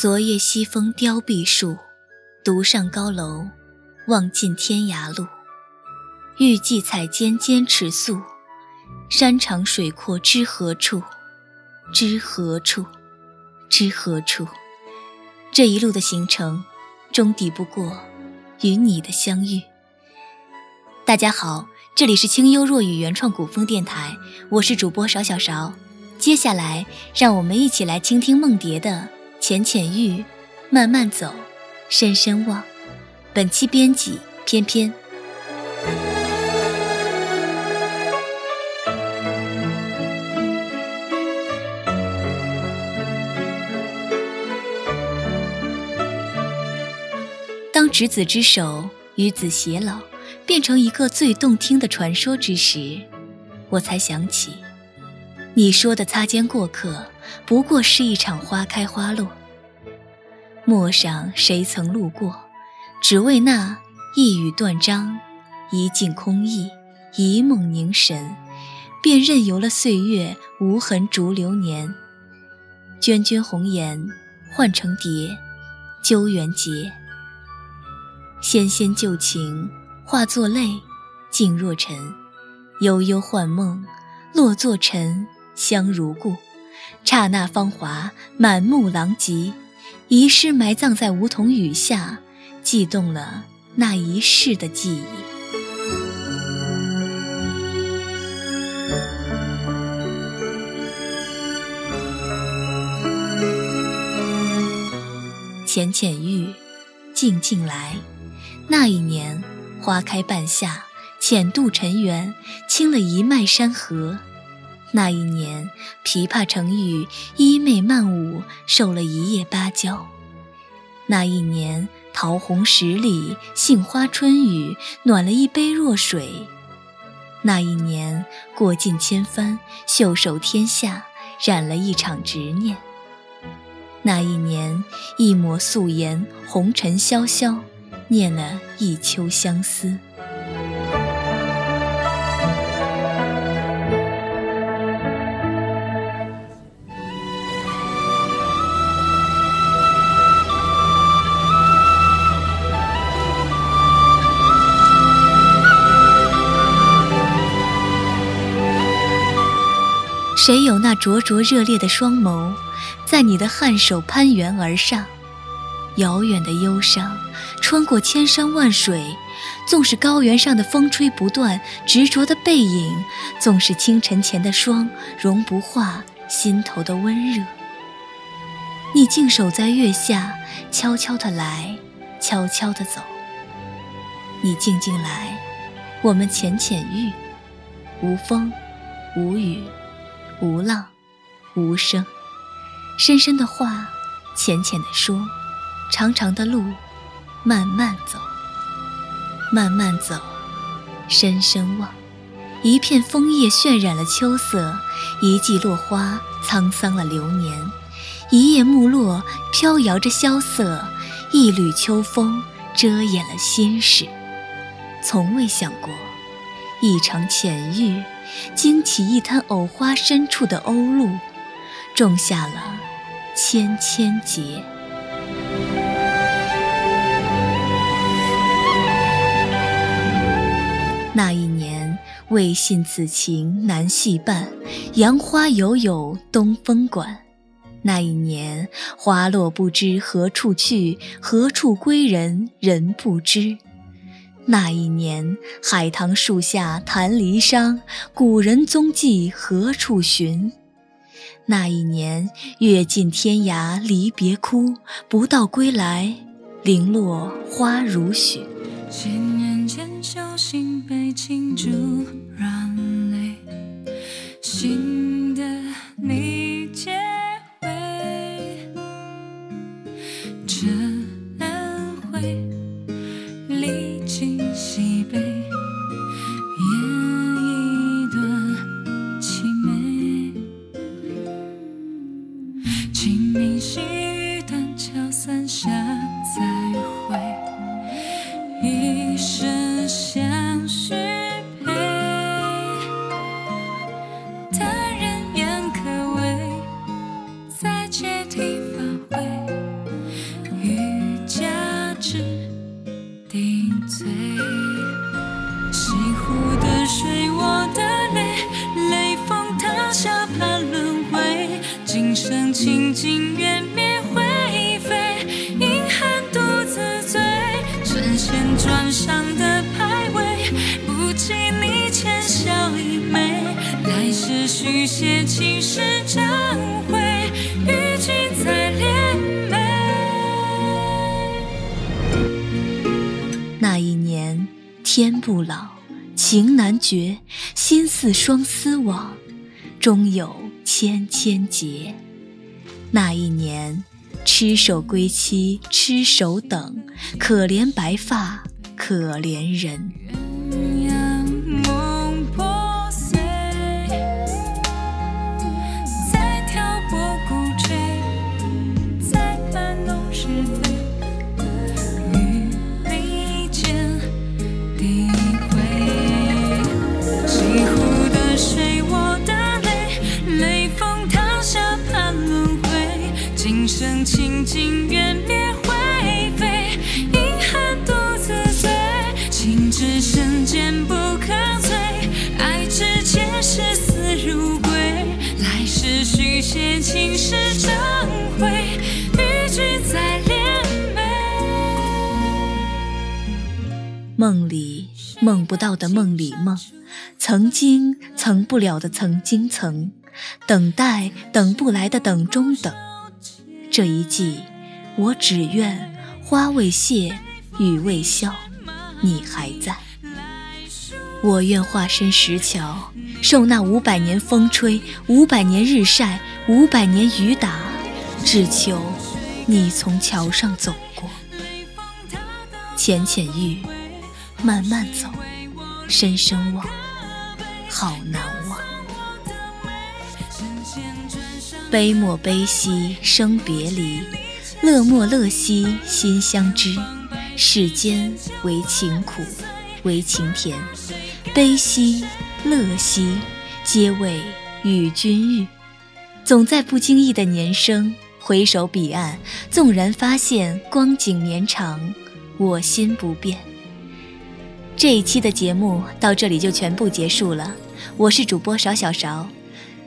昨夜西风凋碧树，独上高楼，望尽天涯路。欲寄彩笺兼尺素，山长水阔知何处？知何处？知何处？这一路的行程，终抵不过与你的相遇。大家好，这里是清幽若雨原创古风电台，我是主播勺小勺。接下来，让我们一起来倾听梦蝶的。浅浅遇，慢慢走，深深望。本期编辑：翩翩。当执子之手与子偕老，变成一个最动听的传说之时，我才想起，你说的擦肩过客。不过是一场花开花落，陌上谁曾路过？只为那一语断章，一镜空意，一梦凝神，便任由了岁月无痕逐流年。涓涓红颜换成蝶，纠缘结。纤纤旧情化作泪，静若尘；悠悠幻梦落作尘，香如故。刹那芳华，满目狼藉，遗失埋葬在梧桐雨下，悸动了那一世的记忆。浅浅遇，静静来。那一年，花开半夏，浅渡尘缘，清了一脉山河。那一年，琵琶成雨，衣袂漫舞，受了一夜芭蕉。那一年，桃红十里，杏花春雨，暖了一杯弱水。那一年，过尽千帆，袖手天下，染了一场执念。那一年，一抹素颜，红尘潇潇，念了一秋相思。谁有那灼灼热烈的双眸，在你的颔首攀援而上？遥远的忧伤，穿过千山万水，纵使高原上的风吹不断，执着的背影，纵使清晨前的霜融不化心头的温热。你静守在月下，悄悄的来，悄悄的走。你静静来，我们浅浅遇，无风，无雨。无浪，无声，深深的话，浅浅的说，长长的路，慢慢走，慢慢走，深深望。一片枫叶渲染了秋色，一季落花沧桑了流年，一叶木落飘摇着萧瑟，一缕秋风遮掩了心事。从未想过，一场浅遇。惊起一滩藕花深处的鸥鹭，种下了千千结。那一年，未信此情难续伴，杨花犹有东风管。那一年，花落不知何处去，何处归人人不知。那一年，海棠树下弹离殇，古人踪迹何处寻？那一年，月尽天涯离别哭，不到归来，零落花如雪。千年间，酒醒杯倾注上的牌位，不及你浅笑一枚。来世续写情诗章回，与君再联袂。那一年，天不老，情难绝，心似双丝网，终有千千结。那一年，痴守归期，痴守等，可怜白发，可怜人。续写青史章回，与君再联袂。梦里梦不到的梦里梦，曾经曾不了的曾经曾，等待等不来的等中等。这一季，我只愿花未谢，雨未消，你还在。我愿化身石桥，受那五百年风吹，五百年日晒，五百年雨打，只求你从桥上走过。浅浅遇，慢慢走，深深望，好难忘。悲莫悲兮生别离，乐莫乐兮心相知。世间唯情苦，唯情甜，悲兮乐兮皆为与君遇。总在不经意的年生，回首彼岸，纵然发现光景绵长，我心不变。这一期的节目到这里就全部结束了，我是主播邵小勺。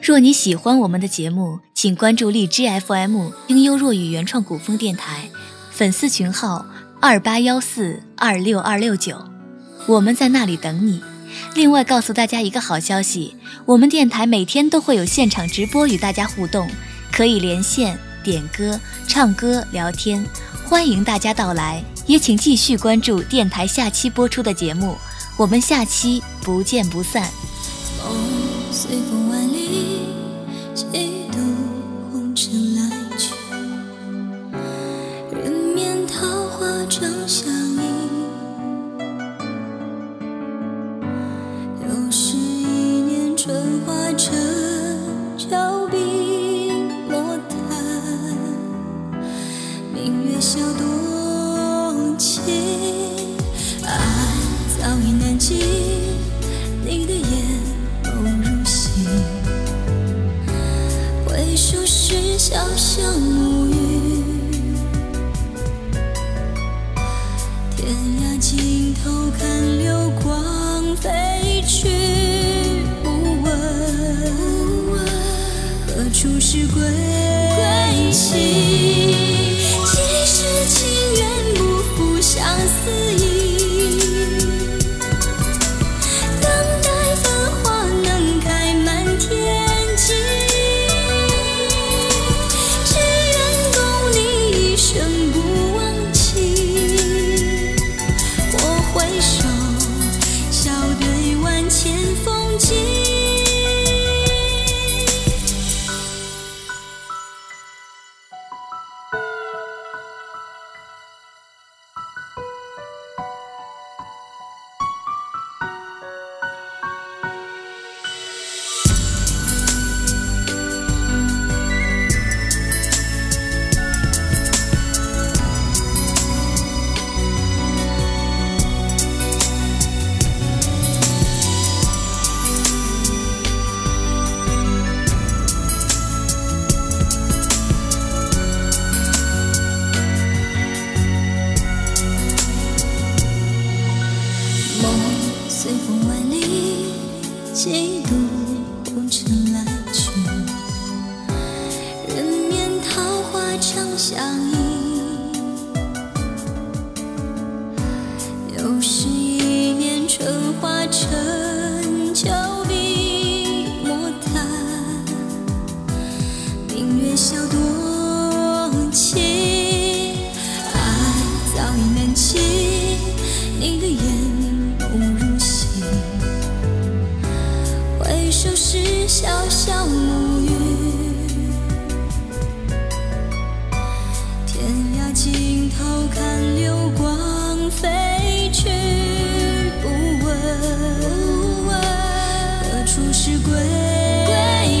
若你喜欢我们的节目，请关注荔枝 FM 应优若语原创古风电台，粉丝群号二八幺四二六二六九，我们在那里等你。另外告诉大家一个好消息，我们电台每天都会有现场直播与大家互动，可以连线、点歌、唱歌、聊天，欢迎大家到来。也请继续关注电台下期播出的节目，我们下期不见不散。梦随风万里，几度红尘来去。人面桃花正相天涯尽头看流光飞去，不问何处是归期。几世情缘不负相思意。尽头看流光飞去不问，何处是归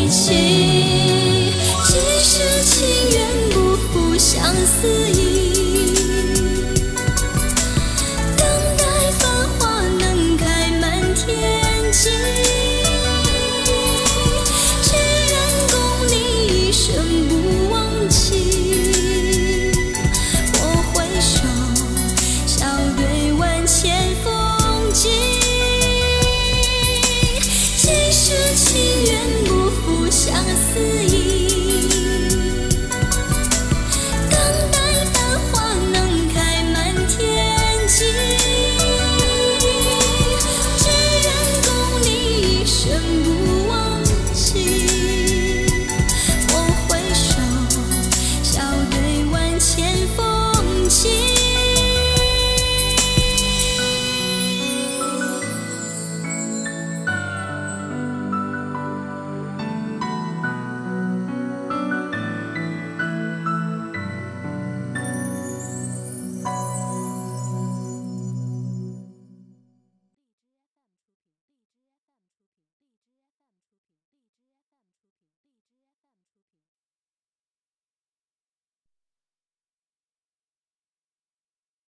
期？几世情缘不负相思意。